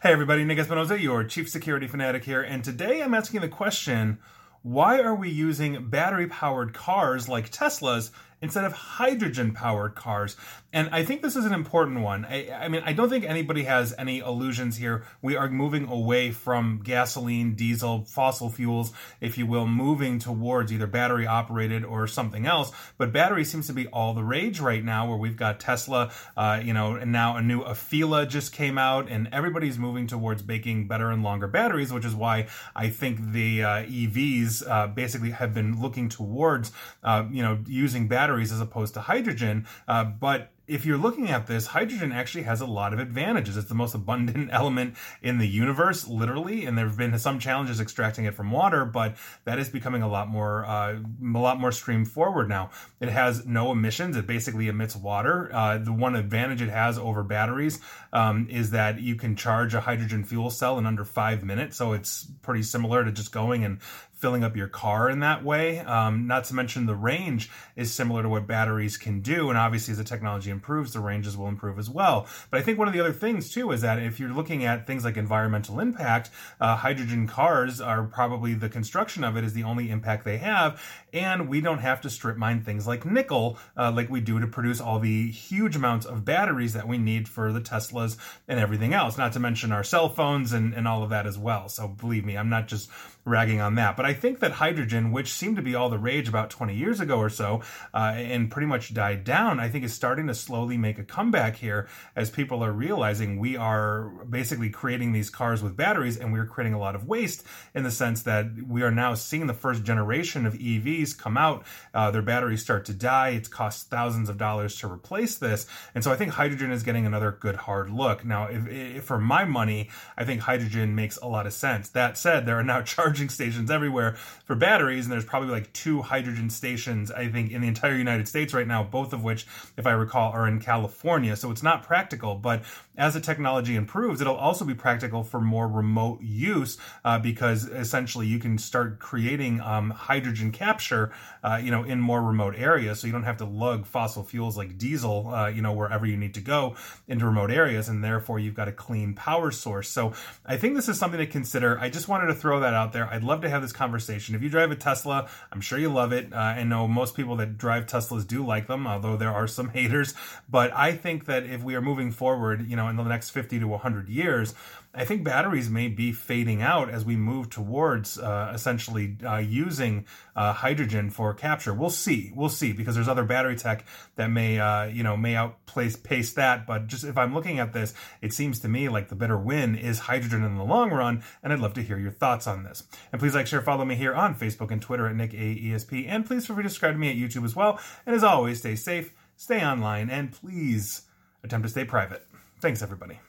Hey everybody, Nick Espinosa, your chief security fanatic here, and today I'm asking the question why are we using battery powered cars like Teslas instead of hydrogen powered cars. And I think this is an important one. I, I, mean, I don't think anybody has any illusions here. We are moving away from gasoline, diesel, fossil fuels, if you will, moving towards either battery operated or something else. But battery seems to be all the rage right now, where we've got Tesla, uh, you know, and now a new Afeela just came out, and everybody's moving towards making better and longer batteries, which is why I think the uh, EVs uh, basically have been looking towards, uh, you know, using batteries batteries as opposed to hydrogen. Uh, but if you're looking at this, hydrogen actually has a lot of advantages. It's the most abundant element in the universe, literally, and there have been some challenges extracting it from water, but that is becoming a lot more, uh, a lot more stream forward now. It has no emissions. It basically emits water. Uh, the one advantage it has over batteries um, is that you can charge a hydrogen fuel cell in under five minutes, so it's pretty similar to just going and filling up your car in that way. Um, not to mention the range is similar to what batteries can do, and obviously as the technology improves, the ranges will improve as well. But I think one of the other things too is that if you're looking at things like environmental impact, uh, hydrogen cars are probably the construction of it is the only impact they have, and we don't have to strip mine things like nickel uh, like we do to produce all the huge amounts of batteries that we need for the Teslas and everything else. Not to mention our cell phones and, and all of that as well. So believe me, I'm not just ragging on that. But I think that hydrogen, which seemed to be all the rage about 20 years ago or so, uh, and pretty much died down, I think is starting to slowly make a comeback here as people are realizing we are basically creating these cars with batteries and we're creating a lot of waste in the sense that we are now seeing the first generation of EVs come out. Uh, their batteries start to die. It's cost thousands of dollars to replace this. And so I think hydrogen is getting another good hard look. Now, if, if for my money, I think hydrogen makes a lot of sense. That said, there are now charging stations everywhere for batteries, and there's probably like two hydrogen stations, I think, in the entire United States right now, both of which, if I recall, are in California. So it's not practical, but as the technology improves, it'll also be practical for more remote use uh, because essentially you can start creating um, hydrogen capture, uh, you know, in more remote areas. So you don't have to lug fossil fuels like diesel, uh, you know, wherever you need to go into remote areas, and therefore you've got a clean power source. So I think this is something to consider. I just wanted to throw that out there. I'd love to have this conversation. If you drive a Tesla, I'm sure you love it. Uh, I know most people that drive Teslas do like them, although there are some haters. But I think that if we are moving forward, you know, in the next 50 to 100 years, I think batteries may be fading out as we move towards uh, essentially uh, using uh, hydrogen for capture. We'll see. We'll see because there's other battery tech that may, uh, you know, may outplace pace that. But just if I'm looking at this, it seems to me like the better win is hydrogen in the long run. And I'd love to hear your thoughts on this. And please like, share, follow me here on Facebook and Twitter at Nick AESP. And please feel free to subscribe to me at YouTube as well. And as always, stay safe, stay online, and please attempt to stay private. Thanks, everybody.